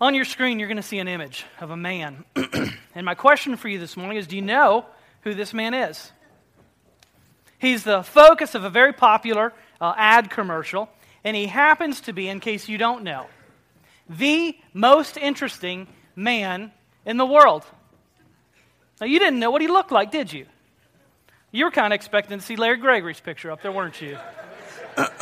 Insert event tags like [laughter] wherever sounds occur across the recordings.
On your screen, you're going to see an image of a man. [clears throat] and my question for you this morning is do you know who this man is? He's the focus of a very popular uh, ad commercial, and he happens to be, in case you don't know, the most interesting man in the world. Now, you didn't know what he looked like, did you? You were kind of expecting to see Larry Gregory's picture up there, weren't you? [clears throat]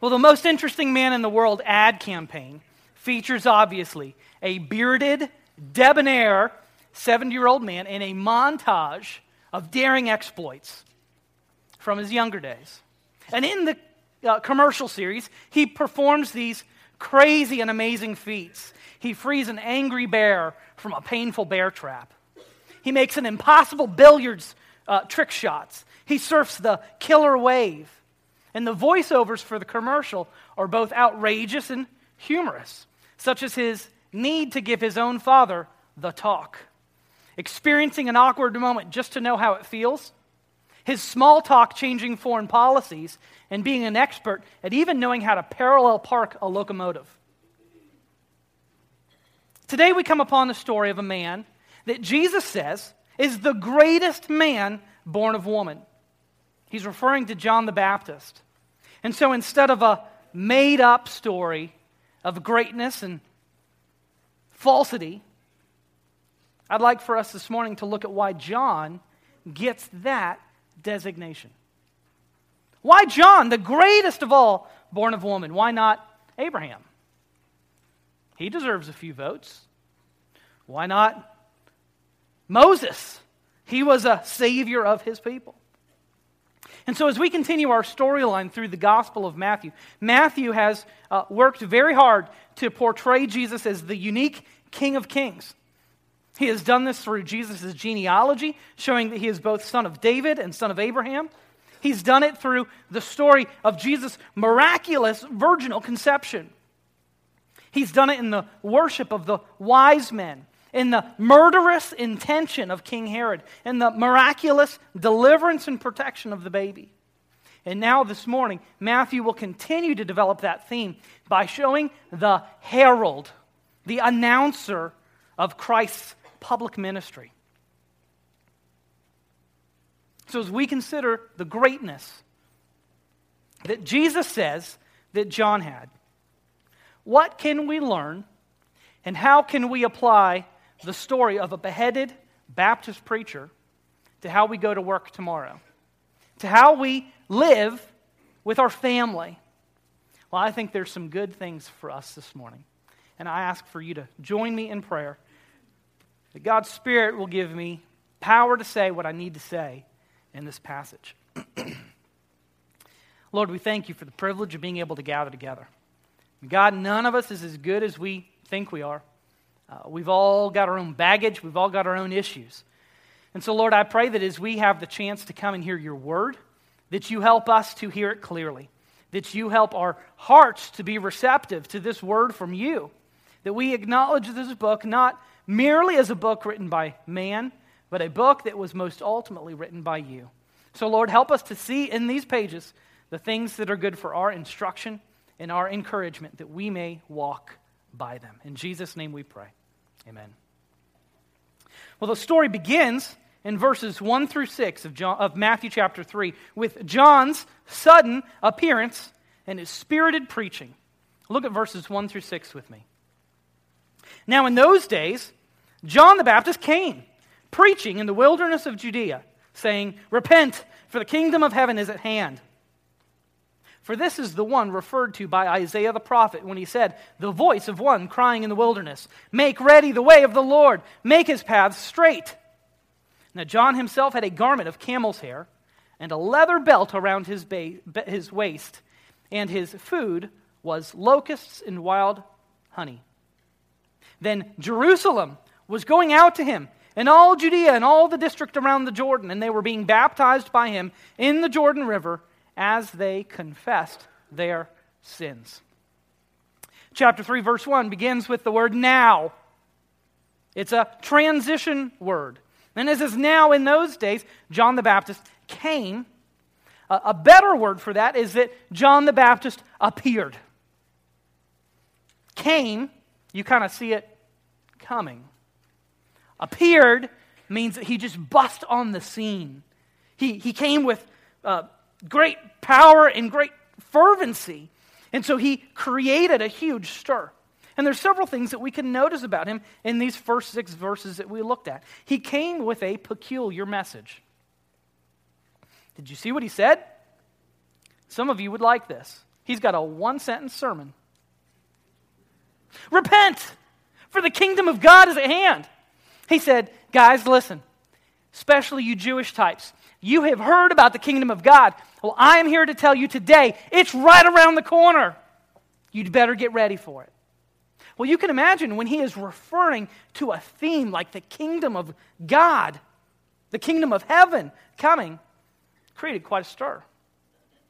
well, the most interesting man in the world ad campaign features obviously a bearded, debonair 70 year old man in a montage of daring exploits from his younger days. And in the uh, commercial series, he performs these crazy and amazing feats. He frees an angry bear from a painful bear trap. He makes an impossible billiards uh, trick shots. He surfs the killer wave. And the voiceovers for the commercial are both outrageous and humorous such as his need to give his own father the talk, experiencing an awkward moment just to know how it feels, his small talk changing foreign policies, and being an expert at even knowing how to parallel park a locomotive. Today we come upon the story of a man that Jesus says is the greatest man born of woman. He's referring to John the Baptist. And so instead of a made up story, of greatness and falsity, I'd like for us this morning to look at why John gets that designation. Why John, the greatest of all born of woman? Why not Abraham? He deserves a few votes. Why not Moses? He was a savior of his people. And so, as we continue our storyline through the Gospel of Matthew, Matthew has uh, worked very hard to portray Jesus as the unique King of Kings. He has done this through Jesus' genealogy, showing that he is both son of David and son of Abraham. He's done it through the story of Jesus' miraculous virginal conception. He's done it in the worship of the wise men in the murderous intention of King Herod, in the miraculous deliverance and protection of the baby. And now, this morning, Matthew will continue to develop that theme by showing the herald, the announcer of Christ's public ministry. So, as we consider the greatness that Jesus says that John had, what can we learn and how can we apply the story of a beheaded Baptist preacher to how we go to work tomorrow, to how we live with our family. Well, I think there's some good things for us this morning. And I ask for you to join me in prayer that God's Spirit will give me power to say what I need to say in this passage. [clears throat] Lord, we thank you for the privilege of being able to gather together. God, none of us is as good as we think we are. Uh, we've all got our own baggage, we've all got our own issues. And so, Lord, I pray that as we have the chance to come and hear your word, that you help us to hear it clearly, that you help our hearts to be receptive to this word from you, that we acknowledge this book not merely as a book written by man, but a book that was most ultimately written by you. So, Lord, help us to see in these pages the things that are good for our instruction and our encouragement, that we may walk by them. In Jesus' name we pray. Amen. Well, the story begins in verses 1 through 6 of, John, of Matthew chapter 3 with John's sudden appearance and his spirited preaching. Look at verses 1 through 6 with me. Now, in those days, John the Baptist came, preaching in the wilderness of Judea, saying, Repent, for the kingdom of heaven is at hand. For this is the one referred to by Isaiah the prophet when he said, The voice of one crying in the wilderness, Make ready the way of the Lord, make his paths straight. Now, John himself had a garment of camel's hair and a leather belt around his, ba- his waist, and his food was locusts and wild honey. Then Jerusalem was going out to him, and all Judea and all the district around the Jordan, and they were being baptized by him in the Jordan River as they confessed their sins. Chapter 3, verse 1 begins with the word now. It's a transition word. And as is now in those days, John the Baptist came. A better word for that is that John the Baptist appeared. Came, you kind of see it coming. Appeared means that he just bust on the scene. He, he came with uh, great power and great fervency. And so he created a huge stir. And there's several things that we can notice about him in these first six verses that we looked at. He came with a peculiar message. Did you see what he said? Some of you would like this. He's got a one sentence sermon. Repent, for the kingdom of God is at hand. He said, Guys, listen, especially you Jewish types, you have heard about the kingdom of God. Well, I am here to tell you today, it's right around the corner. You'd better get ready for it. Well, you can imagine when he is referring to a theme like the kingdom of God, the kingdom of heaven coming, created quite a stir.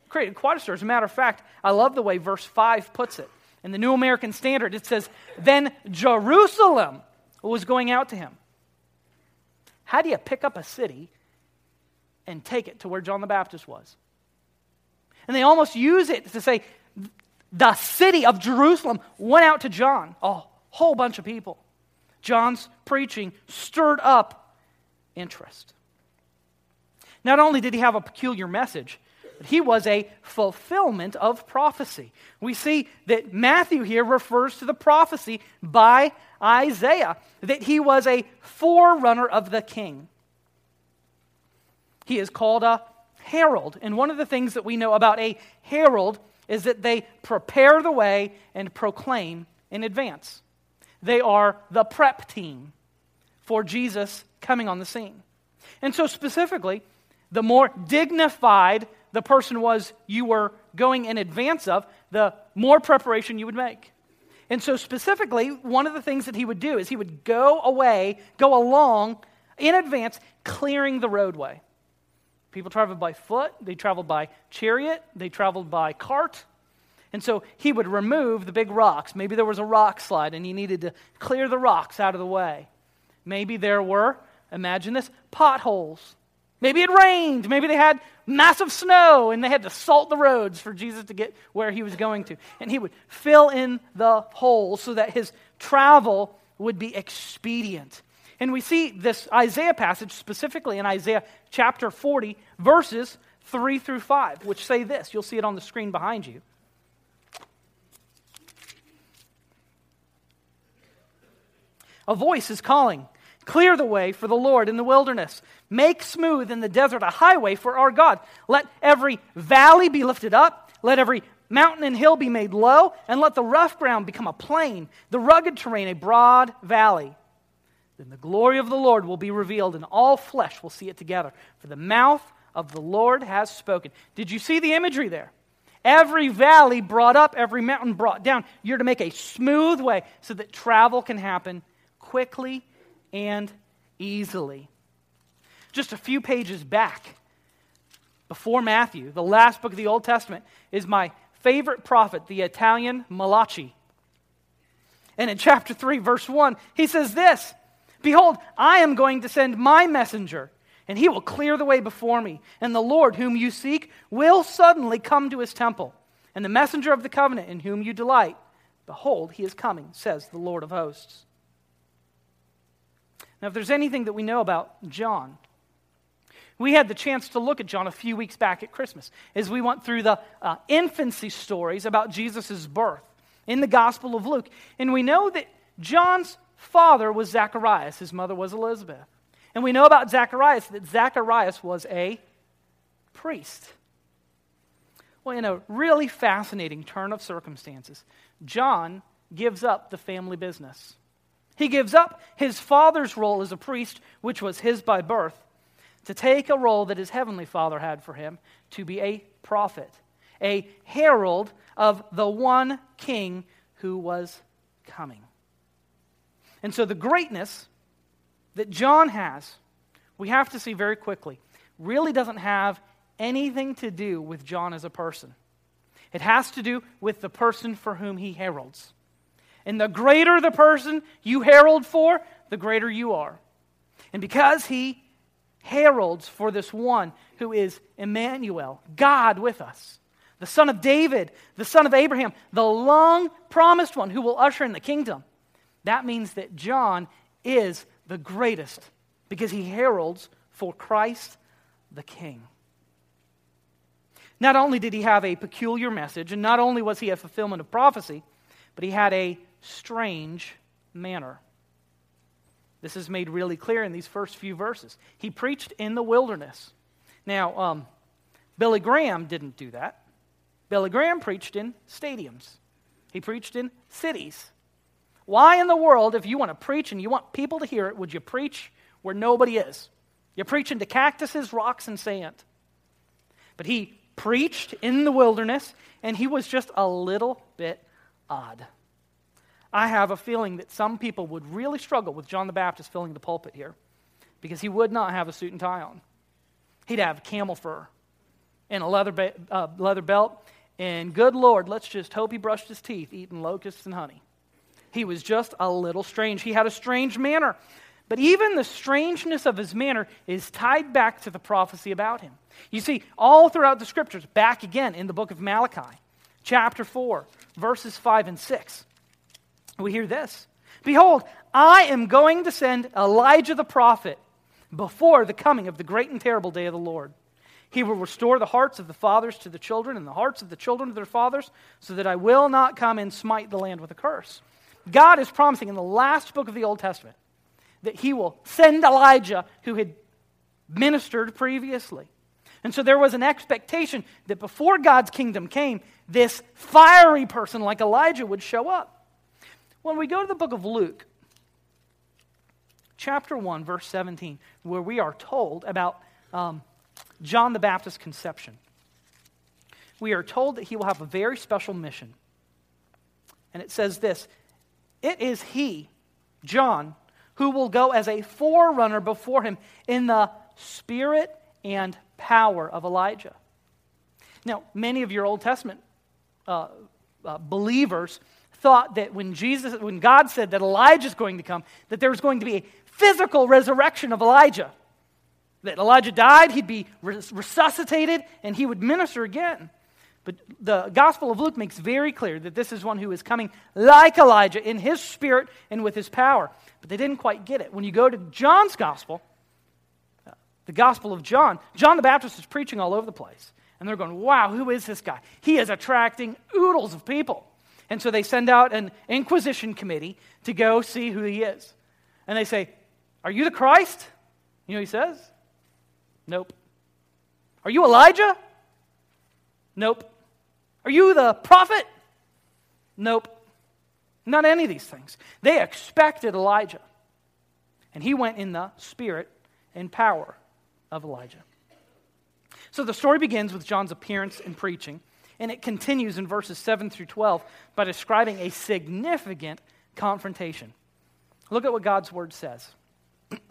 Created quite a stir. As a matter of fact, I love the way verse 5 puts it. In the New American Standard, it says, Then Jerusalem was going out to him. How do you pick up a city and take it to where John the Baptist was? And they almost use it to say, the city of Jerusalem went out to John, a whole bunch of people. John's preaching stirred up interest. Not only did he have a peculiar message, but he was a fulfillment of prophecy. We see that Matthew here refers to the prophecy by Isaiah that he was a forerunner of the king. He is called a herald. And one of the things that we know about a herald is that they prepare the way and proclaim in advance. They are the prep team for Jesus coming on the scene. And so, specifically, the more dignified the person was you were going in advance of, the more preparation you would make. And so, specifically, one of the things that he would do is he would go away, go along in advance, clearing the roadway. People traveled by foot, they traveled by chariot, they traveled by cart. And so he would remove the big rocks. Maybe there was a rock slide and he needed to clear the rocks out of the way. Maybe there were, imagine this, potholes. Maybe it rained. Maybe they had massive snow and they had to salt the roads for Jesus to get where he was going to. And he would fill in the holes so that his travel would be expedient. And we see this Isaiah passage specifically in Isaiah chapter 40, verses 3 through 5, which say this. You'll see it on the screen behind you. A voice is calling, Clear the way for the Lord in the wilderness. Make smooth in the desert a highway for our God. Let every valley be lifted up. Let every mountain and hill be made low. And let the rough ground become a plain, the rugged terrain a broad valley. Then the glory of the Lord will be revealed, and all flesh will see it together. For the mouth of the Lord has spoken. Did you see the imagery there? Every valley brought up, every mountain brought down. You're to make a smooth way so that travel can happen quickly and easily. Just a few pages back, before Matthew, the last book of the Old Testament, is my favorite prophet, the Italian Malachi. And in chapter 3, verse 1, he says this Behold, I am going to send my messenger, and he will clear the way before me. And the Lord, whom you seek, will suddenly come to his temple. And the messenger of the covenant, in whom you delight, behold, he is coming, says the Lord of hosts. Now, if there's anything that we know about John, we had the chance to look at John a few weeks back at Christmas as we went through the uh, infancy stories about Jesus' birth in the Gospel of Luke. And we know that John's father was Zacharias, his mother was Elizabeth. And we know about Zacharias that Zacharias was a priest. Well, in a really fascinating turn of circumstances, John gives up the family business. He gives up his father's role as a priest, which was his by birth, to take a role that his heavenly father had for him to be a prophet, a herald of the one king who was coming. And so the greatness that John has, we have to see very quickly, really doesn't have anything to do with John as a person. It has to do with the person for whom he heralds. And the greater the person you herald for, the greater you are. And because he heralds for this one who is Emmanuel, God with us, the son of David, the son of Abraham, the long promised one who will usher in the kingdom. That means that John is the greatest because he heralds for Christ the King. Not only did he have a peculiar message, and not only was he a fulfillment of prophecy, but he had a strange manner. This is made really clear in these first few verses. He preached in the wilderness. Now, um, Billy Graham didn't do that. Billy Graham preached in stadiums, he preached in cities. Why in the world, if you want to preach and you want people to hear it, would you preach where nobody is? You're preaching to cactuses, rocks, and sand. But he preached in the wilderness, and he was just a little bit odd. I have a feeling that some people would really struggle with John the Baptist filling the pulpit here because he would not have a suit and tie on. He'd have camel fur and a leather, ba- uh, leather belt. And good Lord, let's just hope he brushed his teeth eating locusts and honey. He was just a little strange. He had a strange manner. But even the strangeness of his manner is tied back to the prophecy about him. You see, all throughout the scriptures, back again in the book of Malachi, chapter 4, verses 5 and 6, we hear this Behold, I am going to send Elijah the prophet before the coming of the great and terrible day of the Lord. He will restore the hearts of the fathers to the children and the hearts of the children to their fathers, so that I will not come and smite the land with a curse. God is promising in the last book of the Old Testament that he will send Elijah who had ministered previously. And so there was an expectation that before God's kingdom came, this fiery person like Elijah would show up. When we go to the book of Luke, chapter 1, verse 17, where we are told about um, John the Baptist's conception, we are told that he will have a very special mission. And it says this It is he, John, who will go as a forerunner before him in the spirit and power of Elijah. Now, many of your Old Testament uh, uh, believers thought that when Jesus, when God said that Elijah is going to come, that there was going to be a physical resurrection of Elijah. That Elijah died, he'd be resuscitated, and he would minister again. But the Gospel of Luke makes very clear that this is one who is coming like Elijah in his spirit and with his power. But they didn't quite get it. When you go to John's Gospel, the Gospel of John, John the Baptist is preaching all over the place. And they're going, wow, who is this guy? He is attracting oodles of people. And so they send out an inquisition committee to go see who he is. And they say, Are you the Christ? You know he says? Nope. Are you Elijah? Nope. Are you the prophet? Nope. Not any of these things. They expected Elijah. And he went in the spirit and power of Elijah. So the story begins with John's appearance and preaching, and it continues in verses 7 through 12 by describing a significant confrontation. Look at what God's word says. [clears throat]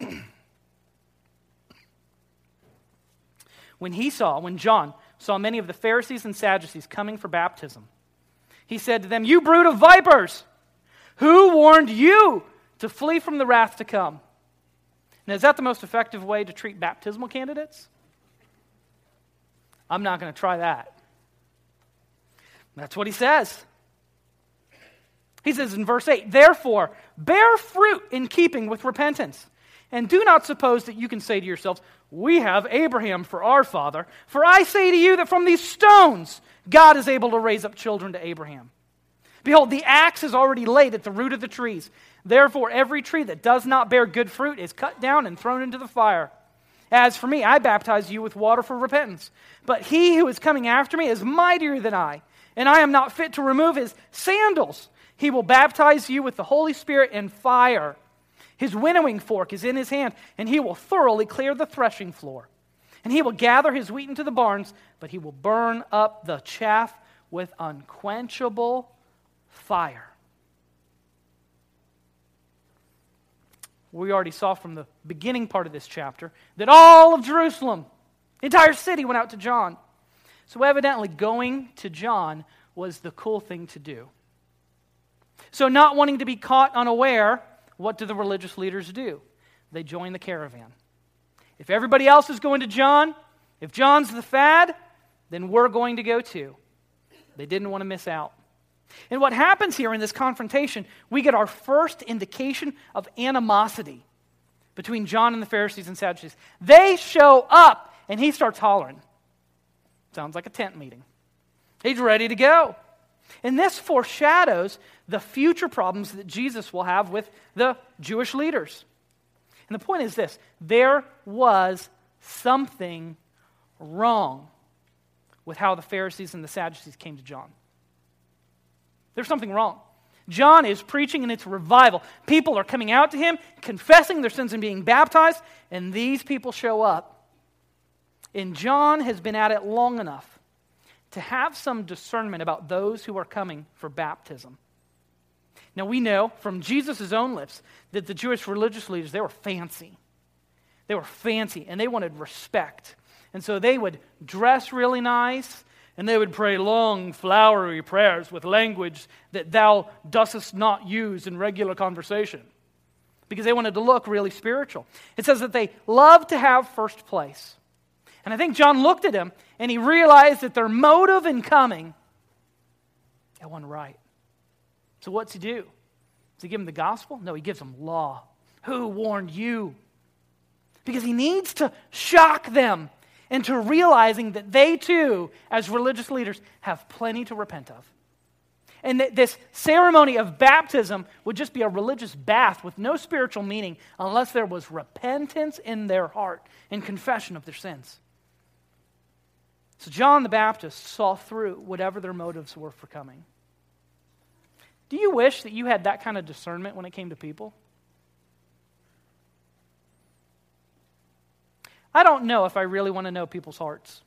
when he saw, when John saw many of the Pharisees and Sadducees coming for baptism, he said to them, You brood of vipers, who warned you to flee from the wrath to come? Now, is that the most effective way to treat baptismal candidates? I'm not going to try that. That's what he says. He says in verse 8, Therefore, bear fruit in keeping with repentance. And do not suppose that you can say to yourselves, We have Abraham for our father. For I say to you that from these stones God is able to raise up children to Abraham. Behold, the axe is already laid at the root of the trees. Therefore, every tree that does not bear good fruit is cut down and thrown into the fire. As for me, I baptize you with water for repentance. But he who is coming after me is mightier than I, and I am not fit to remove his sandals. He will baptize you with the Holy Spirit and fire. His winnowing fork is in his hand, and he will thoroughly clear the threshing floor. And he will gather his wheat into the barns, but he will burn up the chaff with unquenchable fire. We already saw from the beginning part of this chapter that all of Jerusalem, the entire city, went out to John. So, evidently, going to John was the cool thing to do. So, not wanting to be caught unaware, what do the religious leaders do? They join the caravan. If everybody else is going to John, if John's the fad, then we're going to go too. They didn't want to miss out. And what happens here in this confrontation, we get our first indication of animosity between John and the Pharisees and Sadducees. They show up, and he starts hollering. Sounds like a tent meeting. He's ready to go. And this foreshadows the future problems that Jesus will have with the Jewish leaders. And the point is this there was something wrong with how the Pharisees and the Sadducees came to John. There's something wrong. John is preaching and it's revival. People are coming out to him, confessing their sins and being baptized, and these people show up. And John has been at it long enough to have some discernment about those who are coming for baptism. Now, we know from Jesus' own lips that the Jewish religious leaders, they were fancy. They were fancy and they wanted respect. And so they would dress really nice and they would pray long, flowery prayers with language that thou dost not use in regular conversation because they wanted to look really spiritual. It says that they loved to have first place. And I think John looked at him and he realized that their motive in coming, it wasn't right. So what's he do? Does he give them the gospel? No, he gives them law. Who warned you? Because he needs to shock them into realizing that they too, as religious leaders, have plenty to repent of. And that this ceremony of baptism would just be a religious bath with no spiritual meaning unless there was repentance in their heart and confession of their sins. So John the Baptist saw through whatever their motives were for coming. Do you wish that you had that kind of discernment when it came to people? I don't know if I really want to know people's hearts.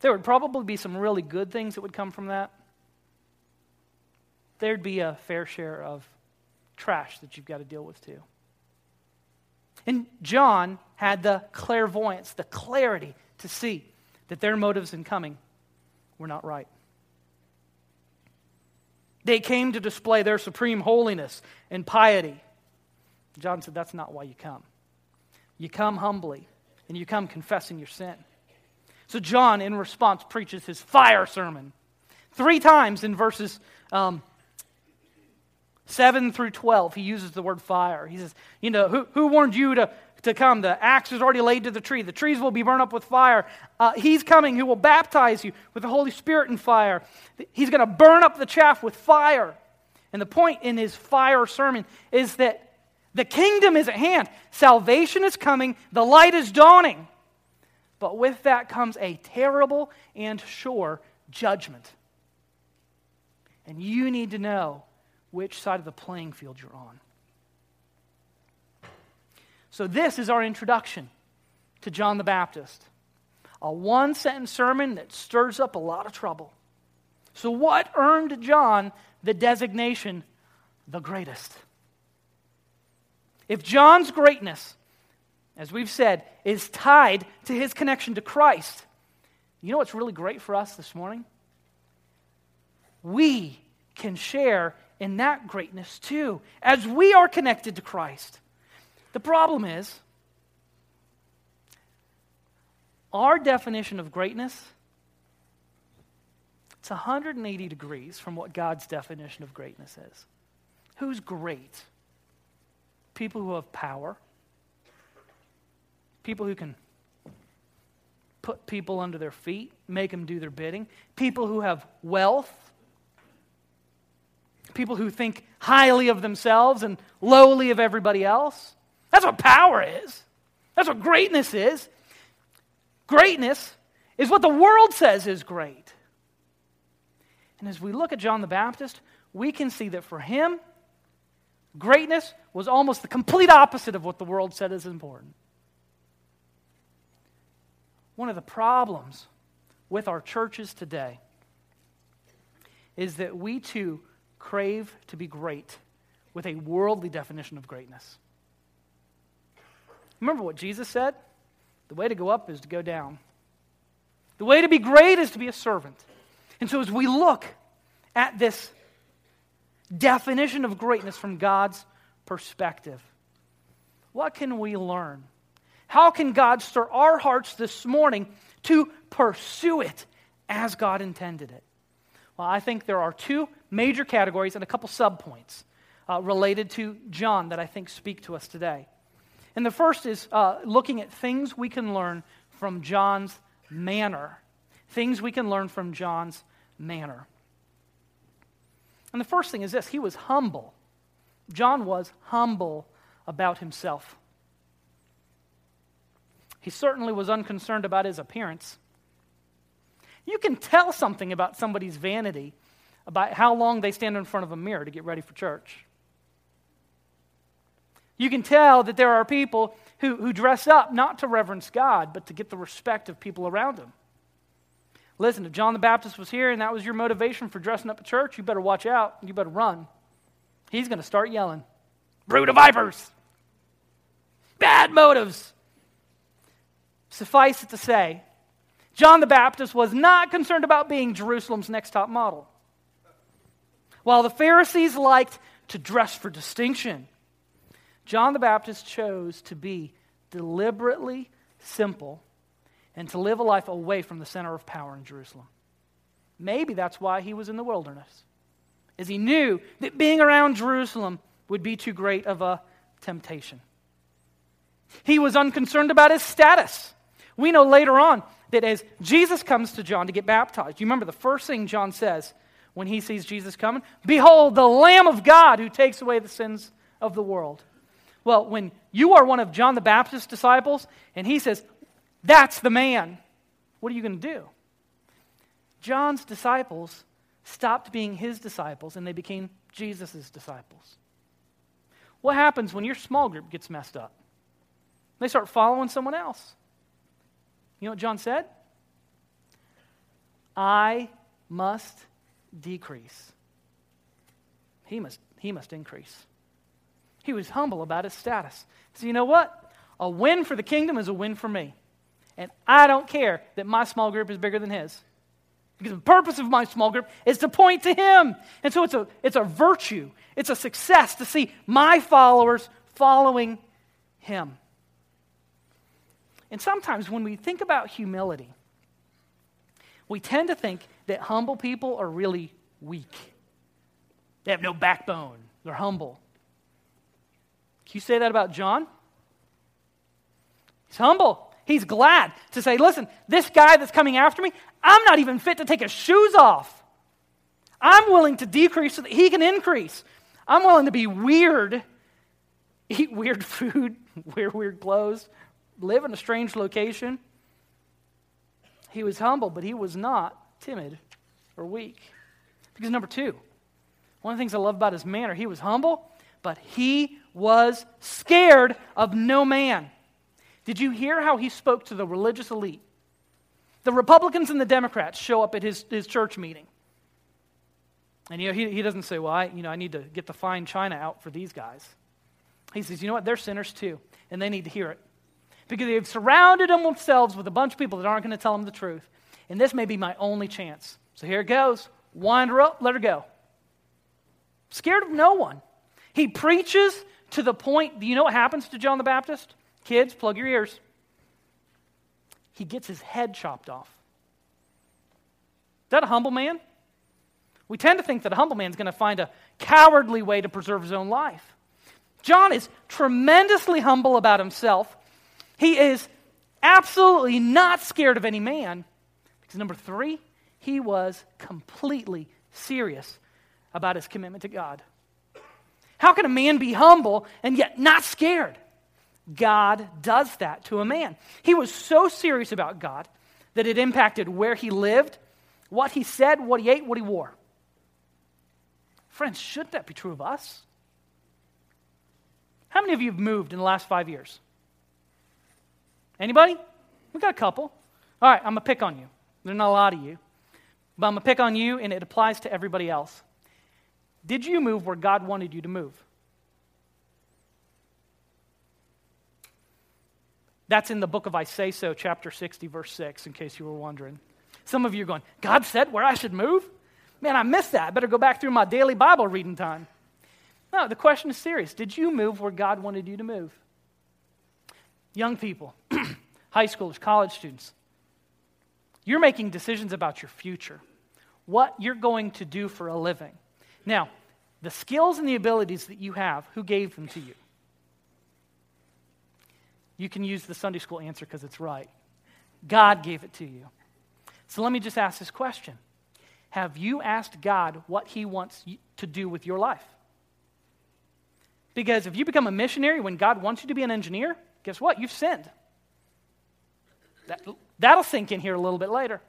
There would probably be some really good things that would come from that. There'd be a fair share of trash that you've got to deal with too. And John had the clairvoyance, the clarity to see that their motives in coming were not right. They came to display their supreme holiness and piety. John said, That's not why you come. You come humbly and you come confessing your sin. So, John, in response, preaches his fire sermon. Three times in verses um, 7 through 12, he uses the word fire. He says, You know, who, who warned you to, to come? The axe is already laid to the tree. The trees will be burned up with fire. Uh, he's coming who will baptize you with the Holy Spirit and fire. He's going to burn up the chaff with fire. And the point in his fire sermon is that the kingdom is at hand. Salvation is coming. The light is dawning. But with that comes a terrible and sure judgment. And you need to know which side of the playing field you're on. So, this is our introduction to John the Baptist a one sentence sermon that stirs up a lot of trouble. So, what earned John the designation the greatest? If John's greatness, as we've said, is tied to his connection to Christ, you know what's really great for us this morning? We can share in that greatness too, as we are connected to Christ. The problem is, our definition of greatness it's 180 degrees from what God's definition of greatness is. Who's great? people who have power, people who can put people under their feet, make them do their bidding, people who have wealth, people who think highly of themselves and lowly of everybody else. That's what power is. That's what greatness is. Greatness is what the world says is great. And as we look at John the Baptist, we can see that for him, Greatness was almost the complete opposite of what the world said is important. One of the problems with our churches today is that we too crave to be great with a worldly definition of greatness. Remember what Jesus said? The way to go up is to go down. The way to be great is to be a servant. And so as we look at this definition of greatness from God's perspective. What can we learn? How can God stir our hearts this morning to pursue it as God intended it? Well, I think there are two major categories and a couple subpoints uh, related to John that I think speak to us today. And the first is uh, looking at things we can learn from John's manner. Things we can learn from John's manner. And the first thing is this he was humble. John was humble about himself. He certainly was unconcerned about his appearance. You can tell something about somebody's vanity about how long they stand in front of a mirror to get ready for church. You can tell that there are people who, who dress up not to reverence God, but to get the respect of people around them. Listen, if John the Baptist was here and that was your motivation for dressing up at church, you better watch out. You better run. He's going to start yelling, Brood of vipers! Bad motives! Suffice it to say, John the Baptist was not concerned about being Jerusalem's next top model. While the Pharisees liked to dress for distinction, John the Baptist chose to be deliberately simple and to live a life away from the center of power in Jerusalem. Maybe that's why he was in the wilderness, as he knew that being around Jerusalem would be too great of a temptation. He was unconcerned about his status. We know later on that as Jesus comes to John to get baptized, you remember the first thing John says when he sees Jesus coming? Behold, the Lamb of God who takes away the sins of the world. Well, when you are one of John the Baptist's disciples and he says, That's the man, what are you going to do? John's disciples stopped being his disciples and they became Jesus' disciples. What happens when your small group gets messed up? They start following someone else. You know what John said? I must decrease. He must, he must increase. He was humble about his status. So, you know what? A win for the kingdom is a win for me. And I don't care that my small group is bigger than his. Because the purpose of my small group is to point to him. And so it's a, it's a virtue, it's a success to see my followers following him. And sometimes when we think about humility, we tend to think that humble people are really weak. They have no backbone, they're humble. Can you say that about John? He's humble. He's glad to say, listen, this guy that's coming after me, I'm not even fit to take his shoes off. I'm willing to decrease so that he can increase. I'm willing to be weird, [laughs] eat weird food, [laughs] wear weird clothes, live in a strange location. He was humble, but he was not timid or weak. Because, number two, one of the things I love about his manner, he was humble, but he was scared of no man. Did you hear how he spoke to the religious elite? The Republicans and the Democrats show up at his, his church meeting. And you know, he, he doesn't say, Well, I, you know, I need to get the fine china out for these guys. He says, You know what? They're sinners too, and they need to hear it. Because they've surrounded themselves with a bunch of people that aren't going to tell them the truth. And this may be my only chance. So here it goes. Wind her up, let her go. Scared of no one. He preaches to the point, do you know what happens to John the Baptist? Kids, plug your ears. He gets his head chopped off. Is that a humble man? We tend to think that a humble man is going to find a cowardly way to preserve his own life. John is tremendously humble about himself. He is absolutely not scared of any man. Because number three, he was completely serious about his commitment to God. How can a man be humble and yet not scared? God does that to a man. He was so serious about God that it impacted where he lived, what he said, what he ate, what he wore. Friends, shouldn't that be true of us? How many of you have moved in the last five years? Anybody? We got a couple. All right, I'm going to pick on you. There's not a lot of you. But I'm going to pick on you, and it applies to everybody else. Did you move where God wanted you to move? That's in the book of I Say So, chapter 60, verse 6, in case you were wondering. Some of you are going, God said where I should move? Man, I missed that. I better go back through my daily Bible reading time. No, the question is serious. Did you move where God wanted you to move? Young people, [clears throat] high schoolers, college students, You're making decisions about your future, what you're going to do for a living. Now, the skills and the abilities that you have, who gave them to you? You can use the Sunday school answer because it's right. God gave it to you. So let me just ask this question Have you asked God what He wants to do with your life? Because if you become a missionary when God wants you to be an engineer, guess what? You've sinned. That, that'll sink in here a little bit later.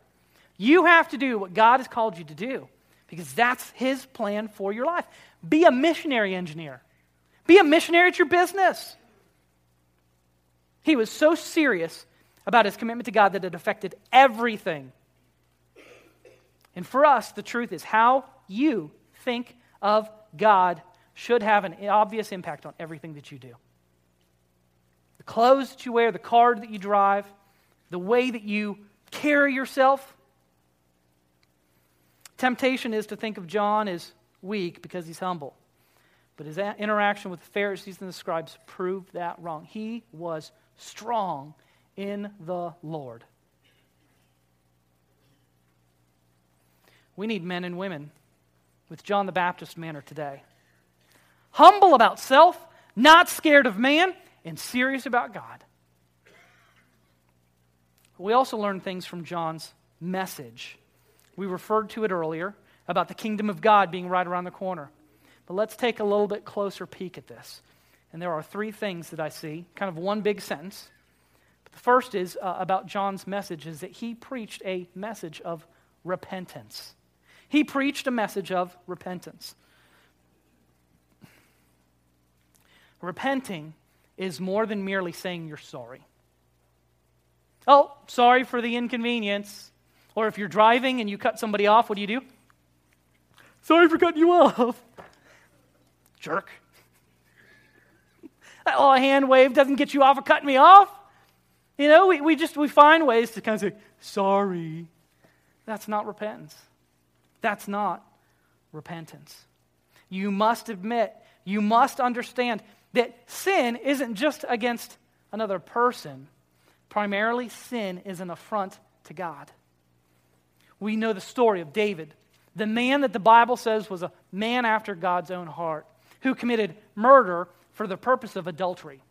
You have to do what God has called you to do because that's His plan for your life. Be a missionary engineer, be a missionary at your business. He was so serious about his commitment to God that it affected everything. And for us, the truth is how you think of God should have an obvious impact on everything that you do. The clothes that you wear, the car that you drive, the way that you carry yourself. Temptation is to think of John as weak because he's humble. But his interaction with the Pharisees and the scribes proved that wrong. He was strong in the Lord. We need men and women with John the Baptist manner today. Humble about self, not scared of man, and serious about God. We also learn things from John's message. We referred to it earlier about the kingdom of God being right around the corner. But let's take a little bit closer peek at this. And there are three things that I see, kind of one big sentence. But the first is uh, about John's message is that he preached a message of repentance. He preached a message of repentance. Repenting is more than merely saying you're sorry. Oh, sorry for the inconvenience. Or if you're driving and you cut somebody off, what do you do? Sorry for cutting you off. Jerk. That little hand wave doesn't get you off of cutting me off. You know, we, we just we find ways to kind of say, sorry. That's not repentance. That's not repentance. You must admit, you must understand that sin isn't just against another person. Primarily, sin is an affront to God. We know the story of David, the man that the Bible says was a man after God's own heart, who committed murder for the purpose of adultery.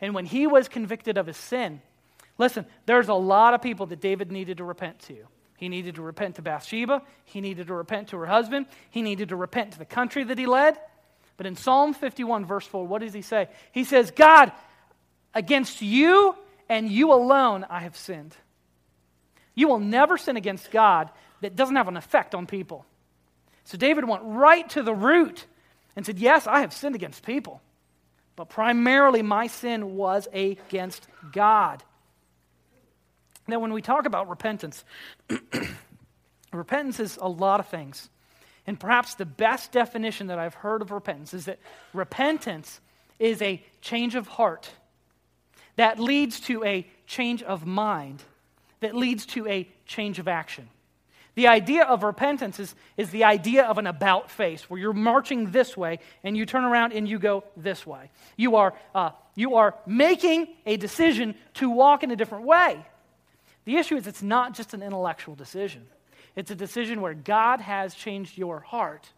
And when he was convicted of his sin, listen, there's a lot of people that David needed to repent to. He needed to repent to Bathsheba. He needed to repent to her husband. He needed to repent to the country that he led. But in Psalm 51, verse 4, what does he say? He says, God, against you and you alone I have sinned. You will never sin against God that doesn't have an effect on people. So David went right to the root and said, Yes, I have sinned against people, but primarily my sin was against God. Now, when we talk about repentance, [clears throat] repentance is a lot of things. And perhaps the best definition that I've heard of repentance is that repentance is a change of heart that leads to a change of mind, that leads to a change of action. The idea of repentance is, is the idea of an about face, where you're marching this way and you turn around and you go this way. You are, uh, you are making a decision to walk in a different way. The issue is it's not just an intellectual decision, it's a decision where God has changed your heart,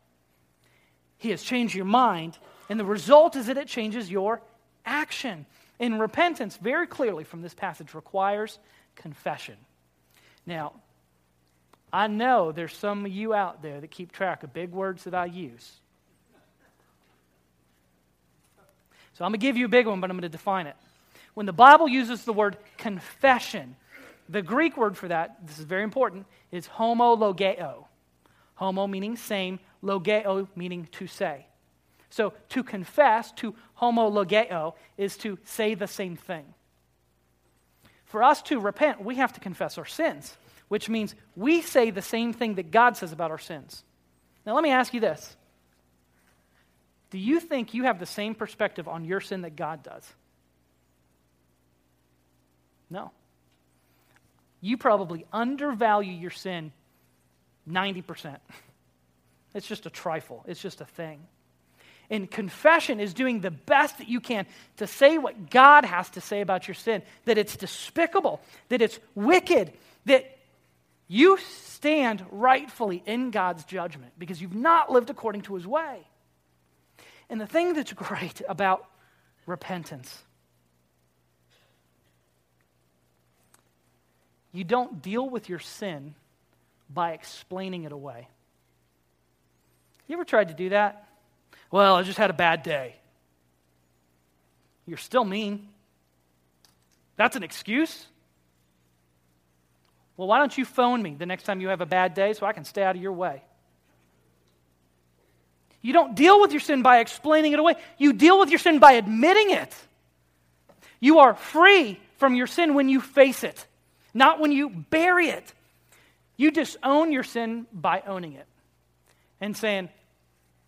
He has changed your mind, and the result is that it changes your action. And repentance, very clearly from this passage, requires confession. Now, I know there's some of you out there that keep track of big words that I use. So I'm going to give you a big one, but I'm going to define it. When the Bible uses the word confession, the Greek word for that, this is very important, is homologeo. Homo meaning same, logeo meaning to say. So to confess, to homologeo, is to say the same thing. For us to repent, we have to confess our sins which means we say the same thing that God says about our sins. Now, let me ask you this Do you think you have the same perspective on your sin that God does? No. You probably undervalue your sin 90%. It's just a trifle, it's just a thing. And confession is doing the best that you can to say what God has to say about your sin that it's despicable, that it's wicked, that you stand rightfully in God's judgment because you've not lived according to his way. And the thing that's [laughs] great about repentance, you don't deal with your sin by explaining it away. You ever tried to do that? Well, I just had a bad day. You're still mean. That's an excuse? Well, why don't you phone me the next time you have a bad day so I can stay out of your way? You don't deal with your sin by explaining it away. You deal with your sin by admitting it. You are free from your sin when you face it, not when you bury it. You disown your sin by owning it and saying,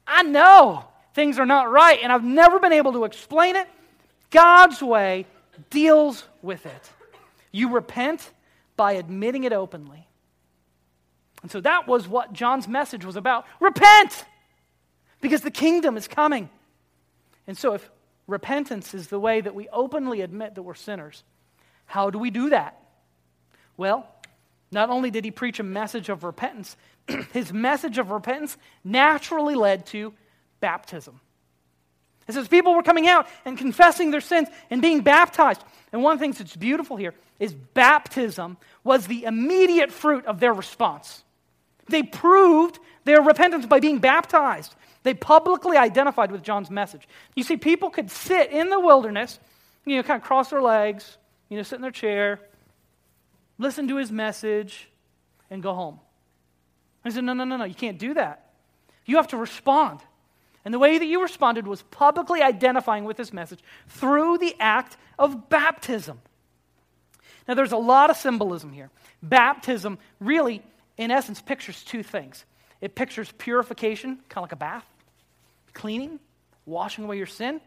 I know things are not right and I've never been able to explain it. God's way deals with it. You repent by admitting it openly. And so that was what John's message was about. Repent! Because the kingdom is coming. And so if repentance is the way that we openly admit that we're sinners, how do we do that? Well, not only did he preach a message of repentance, [clears throat] his message of repentance naturally led to baptism. It says people were coming out and confessing their sins and being baptized. And one of the things that's beautiful here is baptism was the immediate fruit of their response. They proved their repentance by being baptized. They publicly identified with John's message. You see, people could sit in the wilderness, you know, kind of cross their legs, you know, sit in their chair, listen to his message, and go home. I said, no, no, no, no, you can't do that. You have to respond. And the way that you responded was publicly identifying with this message through the act of baptism. Now, there's a lot of symbolism here. Baptism really, in essence, pictures two things it pictures purification, kind of like a bath, cleaning, washing away your sin.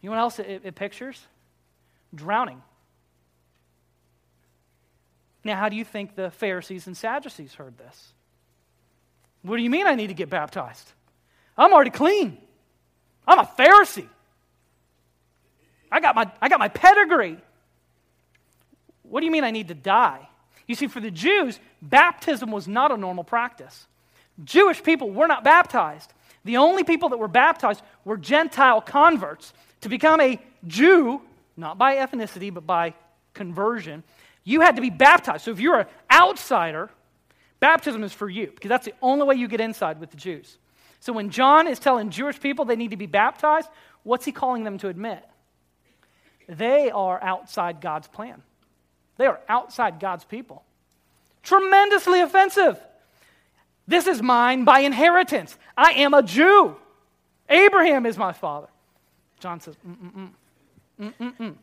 You know what else it, it pictures? Drowning. Now, how do you think the Pharisees and Sadducees heard this? What do you mean I need to get baptized? I'm already clean. I'm a Pharisee. I got my, I got my pedigree. What do you mean I need to die? You see, for the Jews, baptism was not a normal practice. Jewish people were not baptized. The only people that were baptized were Gentile converts. To become a Jew, not by ethnicity, but by conversion, you had to be baptized. So if you're an outsider, baptism is for you, because that's the only way you get inside with the Jews. So when John is telling Jewish people they need to be baptized, what's he calling them to admit? They are outside God's plan. They are outside God's people. Tremendously offensive. This is mine by inheritance. I am a Jew. Abraham is my father. John says, Mm-mm-mm. Mm-mm-mm.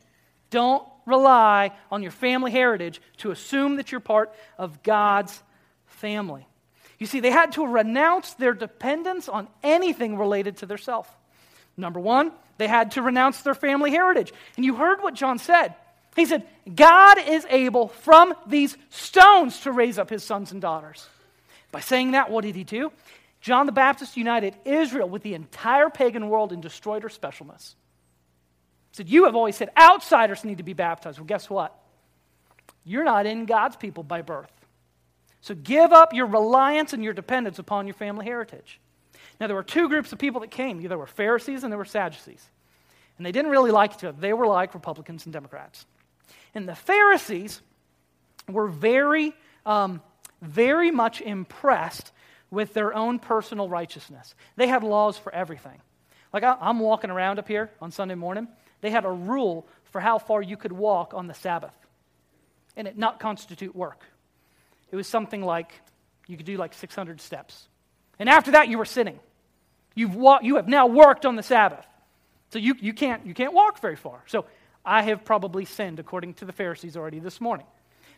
Don't rely on your family heritage to assume that you're part of God's family. You see, they had to renounce their dependence on anything related to their self. Number one, they had to renounce their family heritage. And you heard what John said. He said, God is able from these stones to raise up his sons and daughters. By saying that, what did he do? John the Baptist united Israel with the entire pagan world and destroyed her specialness. He said, You have always said outsiders need to be baptized. Well, guess what? You're not in God's people by birth. So give up your reliance and your dependence upon your family heritage. Now, there were two groups of people that came there were Pharisees and there were Sadducees. And they didn't really like each other. They were like Republicans and Democrats. And the Pharisees were very, um, very much impressed with their own personal righteousness. They had laws for everything. Like I'm walking around up here on Sunday morning, they had a rule for how far you could walk on the Sabbath and it not constitute work. It was something like you could do like 600 steps. And after that, you were sitting. You've wa- you have now worked on the Sabbath. So you, you, can't, you can't walk very far. So I have probably sinned, according to the Pharisees already this morning.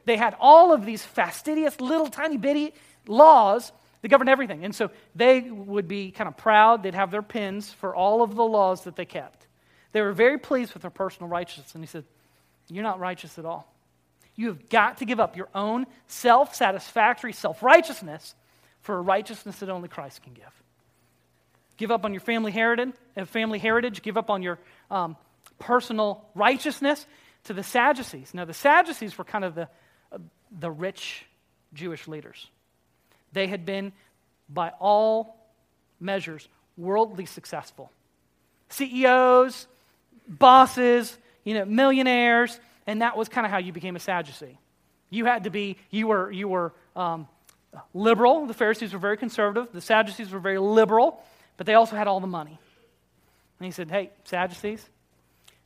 They had all of these fastidious, little, tiny, bitty laws that govern everything. And so they would be kind of proud. They'd have their pins for all of the laws that they kept. They were very pleased with their personal righteousness. And he said, You're not righteous at all. You have got to give up your own self satisfactory self righteousness for a righteousness that only Christ can give. Give up on your family heritage, uh, family heritage give up on your um, personal righteousness to the Sadducees. Now, the Sadducees were kind of the, uh, the rich Jewish leaders. They had been, by all measures, worldly successful. CEOs, bosses, you know, millionaires, and that was kind of how you became a Sadducee. You had to be, you were, you were um, liberal. The Pharisees were very conservative. The Sadducees were very liberal, but they also had all the money. And he said, Hey, Sadducees,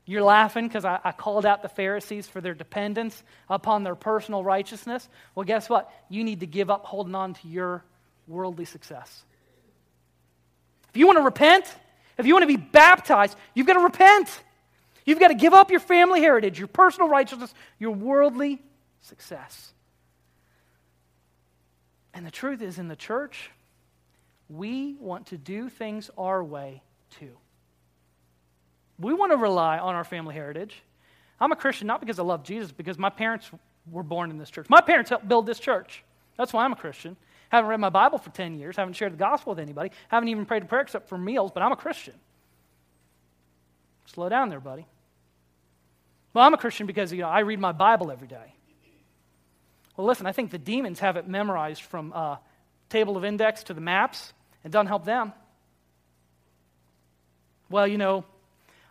you're laughing because I, I, called out the Pharisees for their dependence upon their personal righteousness. Well, guess what? You need to give up holding on to your worldly success. If you want to repent, if you want to be baptized, you've got to repent. You've got to give up your family heritage, your personal righteousness, your worldly success. And the truth is, in the church, we want to do things our way too. We want to rely on our family heritage. I'm a Christian not because I love Jesus, because my parents were born in this church. My parents helped build this church. That's why I'm a Christian. Haven't read my Bible for 10 years, haven't shared the gospel with anybody, haven't even prayed a prayer except for meals, but I'm a Christian. Slow down there, buddy. Well, I'm a Christian because you know, I read my Bible every day. Well, listen, I think the demons have it memorized from uh, table of index to the maps. It doesn't help them. Well, you know,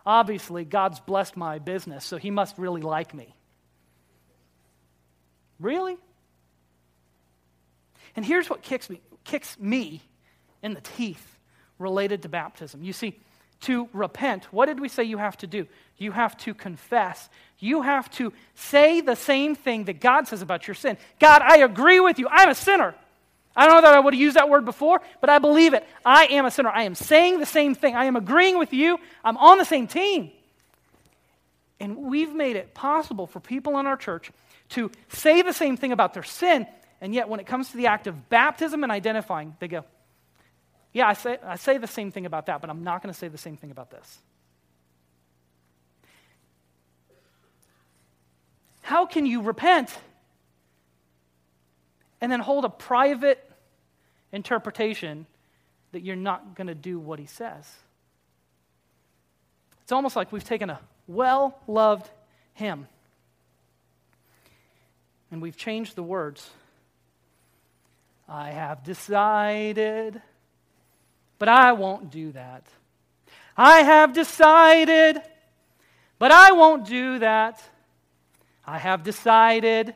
obviously God's blessed my business, so he must really like me. Really? And here's what kicks me, kicks me in the teeth related to baptism. You see, to repent, what did we say you have to do? You have to confess. You have to say the same thing that God says about your sin. God, I agree with you. I'm a sinner. I don't know that I would have used that word before, but I believe it. I am a sinner. I am saying the same thing. I am agreeing with you. I'm on the same team. And we've made it possible for people in our church to say the same thing about their sin, and yet when it comes to the act of baptism and identifying, they go, Yeah, I say, I say the same thing about that, but I'm not going to say the same thing about this. How can you repent and then hold a private interpretation that you're not going to do what he says? It's almost like we've taken a well loved hymn and we've changed the words. I have decided, but I won't do that. I have decided, but I won't do that. I have decided,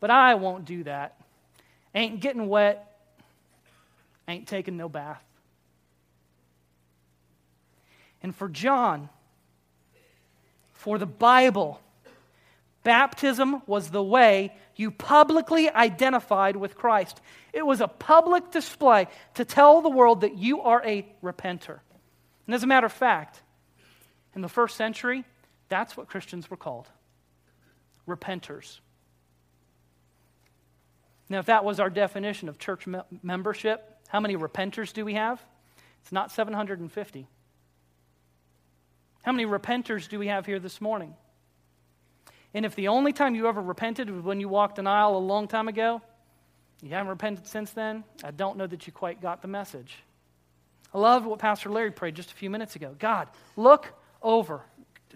but I won't do that. Ain't getting wet, ain't taking no bath. And for John, for the Bible, baptism was the way you publicly identified with Christ. It was a public display to tell the world that you are a repenter. And as a matter of fact, in the first century, that's what Christians were called repenters. Now, if that was our definition of church me- membership, how many repenters do we have? It's not 750. How many repenters do we have here this morning? And if the only time you ever repented was when you walked an aisle a long time ago, you haven't repented since then, I don't know that you quite got the message. I love what Pastor Larry prayed just a few minutes ago. God, look over,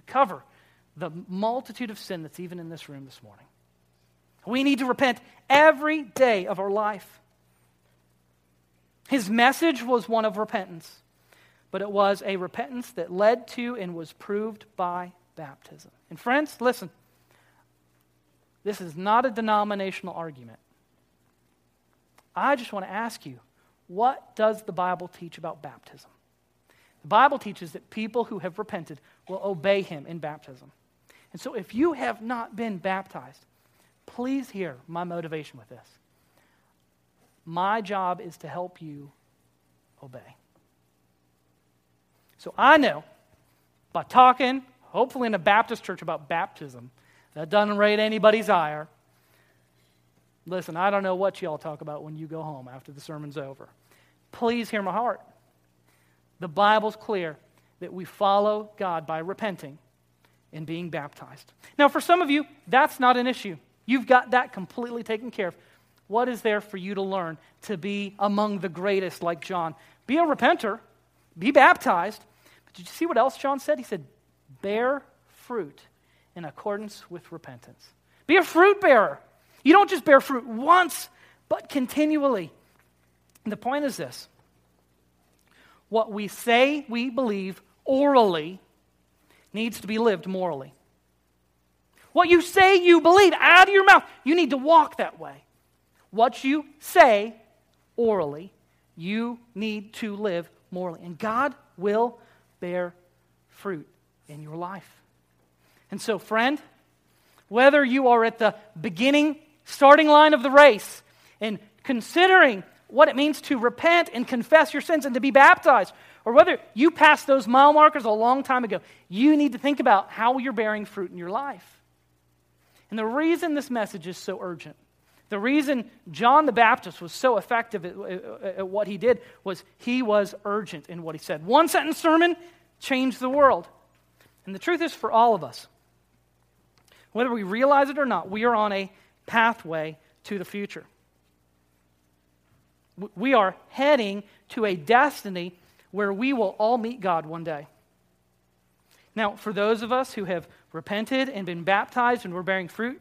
cover the multitude of sin that's even in this room this morning. We need to repent every day of our life. His message was one of repentance, but it was a repentance that led to and was proved by baptism. And friends, listen, this is not a denominational argument. I just want to ask you what does the Bible teach about baptism? The Bible teaches that people who have repented will obey him in baptism. And so, if you have not been baptized, please hear my motivation with this. My job is to help you obey. So, I know by talking, hopefully in a Baptist church, about baptism, that doesn't rate anybody's ire. Listen, I don't know what y'all talk about when you go home after the sermon's over. Please hear my heart. The Bible's clear that we follow God by repenting and being baptized. Now, for some of you, that's not an issue. You've got that completely taken care of. What is there for you to learn to be among the greatest like John? Be a repenter, be baptized. But did you see what else John said? He said, bear fruit in accordance with repentance. Be a fruit bearer. You don't just bear fruit once, but continually. And the point is this what we say we believe orally needs to be lived morally. What you say you believe out of your mouth, you need to walk that way. What you say orally, you need to live morally. And God will bear fruit in your life. And so, friend, whether you are at the beginning, starting line of the race and considering what it means to repent and confess your sins and to be baptized, or whether you passed those mile markers a long time ago, you need to think about how you're bearing fruit in your life. And the reason this message is so urgent, the reason John the Baptist was so effective at, at, what he did was he was urgent in what he said. One sentence sermon changed the world. And the truth is, for all of us, whether we realize it or not, we are on a pathway to the future. We are heading to a destiny where we will all meet God one day. Now, for those of us who have repented and been baptized and we're bearing fruit,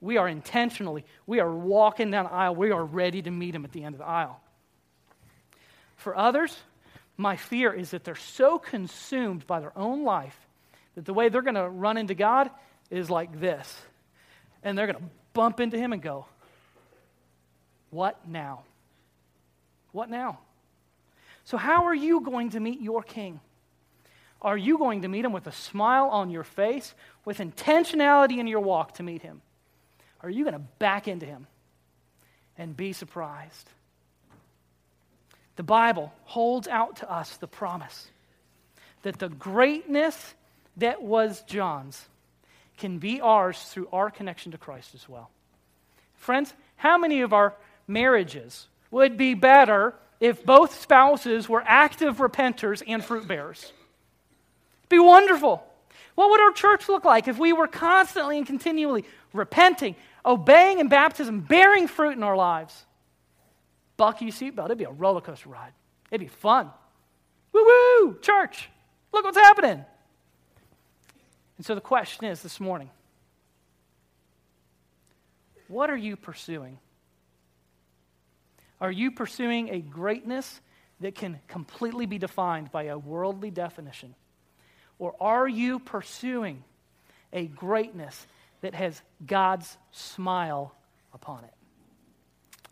we are intentionally, we are walking down the aisle. We are ready to meet Him at the end of the aisle. For others, my fear is that they're so consumed by their own life that the way they're going to run into God is like this. And they're going to bump into Him and go, What now? What now? So, how are you going to meet your King? Are you going to meet him with a smile on your face, with intentionality in your walk to meet him? Are you going to back into him and be surprised? The Bible holds out to us the promise that the greatness that was John's can be ours through our connection to Christ as well. Friends, how many of our marriages would be better if both spouses were active repenters and fruit bearers? be wonderful. What would our church look like if we were constantly and continually repenting, obeying in baptism, bearing fruit in our lives? Buckle your seatbelt. It'd be a roller coaster ride. It'd be fun. Woo woo! Church, look what's happening. And so the question is this morning what are you pursuing? Are you pursuing a greatness that can completely be defined by a worldly definition? Or are you pursuing a greatness that has God's smile upon it?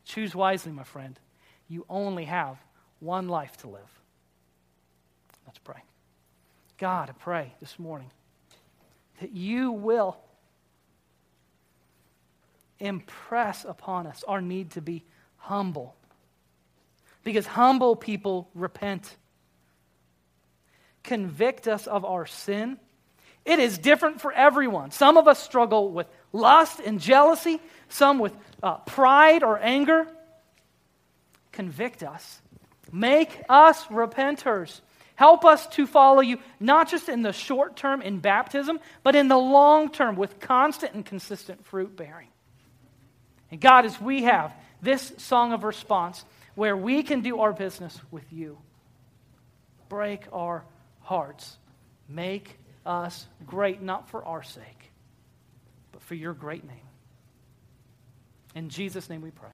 Choose wisely, my friend. You only have one life to live. Let's pray. God, I pray this morning that you will impress upon us our need to be humble. Because humble people repent convict us of our sin. It is different for everyone. Some of us struggle with lust and jealousy, some with uh, pride or anger. Convict us. Make us repenters. Help us to follow you, not just in the short term in baptism, but in the long term with constant and consistent fruit bearing. And God, as we have this song of response where we can do our business with you, break our hearts. Make us great, not for our sake, but for your great name. In Jesus' name we pray.